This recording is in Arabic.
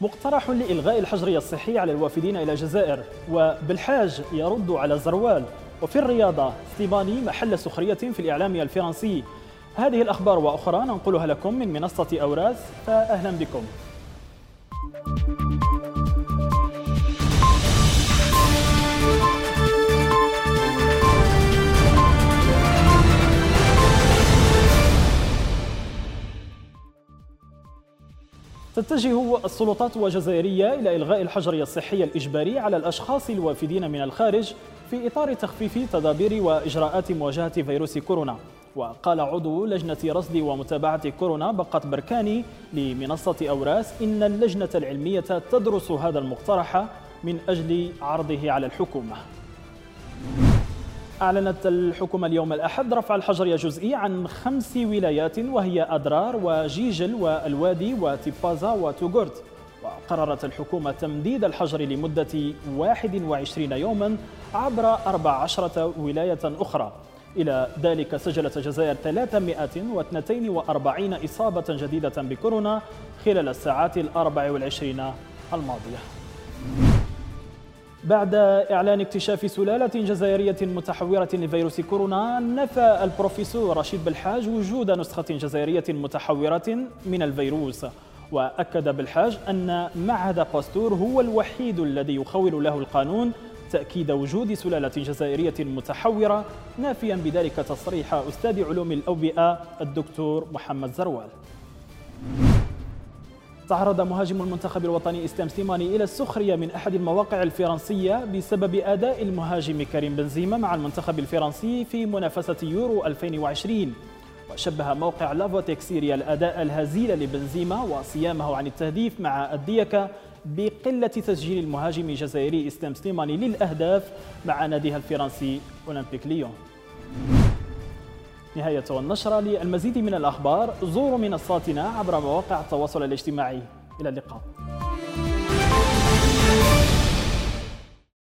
مقترح لإلغاء الحجر الصحي على الوافدين إلى الجزائر وبالحاج يرد على زروال وفي الرياضة ستيباني محل سخرية في الإعلام الفرنسي. هذه الأخبار وأخرى ننقلها لكم من منصة أوراس فأهلا بكم. تتجه السلطات الجزائرية إلى إلغاء الحجر الصحي الإجباري على الأشخاص الوافدين من الخارج في إطار تخفيف تدابير وإجراءات مواجهة فيروس كورونا. وقال عضو لجنة رصد ومتابعة كورونا بقات بركاني لمنصة أوراس إن اللجنة العلمية تدرس هذا المقترح من أجل عرضه على الحكومة. أعلنت الحكومة اليوم الأحد رفع الحجر الجزئي عن خمس ولايات وهي أدرار وجيجل والوادي وتيبازا وتوغورت. وقررت الحكومة تمديد الحجر لمدة 21 يوما عبر 14 ولاية أخرى. إلى ذلك سجلت الجزائر 342 إصابة جديدة بكورونا خلال الساعات الأربع والعشرين الماضية. بعد إعلان اكتشاف سلالة جزائرية متحورة لفيروس كورونا نفى البروفيسور رشيد بالحاج وجود نسخة جزائرية متحورة من الفيروس. وأكد بالحاج أن معهد باستور هو الوحيد الذي يخول له القانون تأكيد وجود سلالة جزائرية متحورة نافيا بذلك تصريح أستاذ علوم الأوبئة الدكتور محمد زروال. تعرض مهاجم المنتخب الوطني إسلام سليماني إلى السخرية من أحد المواقع الفرنسية بسبب أداء المهاجم كريم بنزيما مع المنتخب الفرنسي في منافسة يورو 2020 وشبه موقع لافوتيك سيريا الأداء الهزيل لبنزيما وصيامه عن التهديف مع الديكا بقلة تسجيل المهاجم الجزائري إسلام سليماني للأهداف مع ناديها الفرنسي أولمبيك ليون. نهاية النشرة للمزيد من الأخبار زوروا منصاتنا عبر مواقع التواصل الاجتماعي. إلى اللقاء.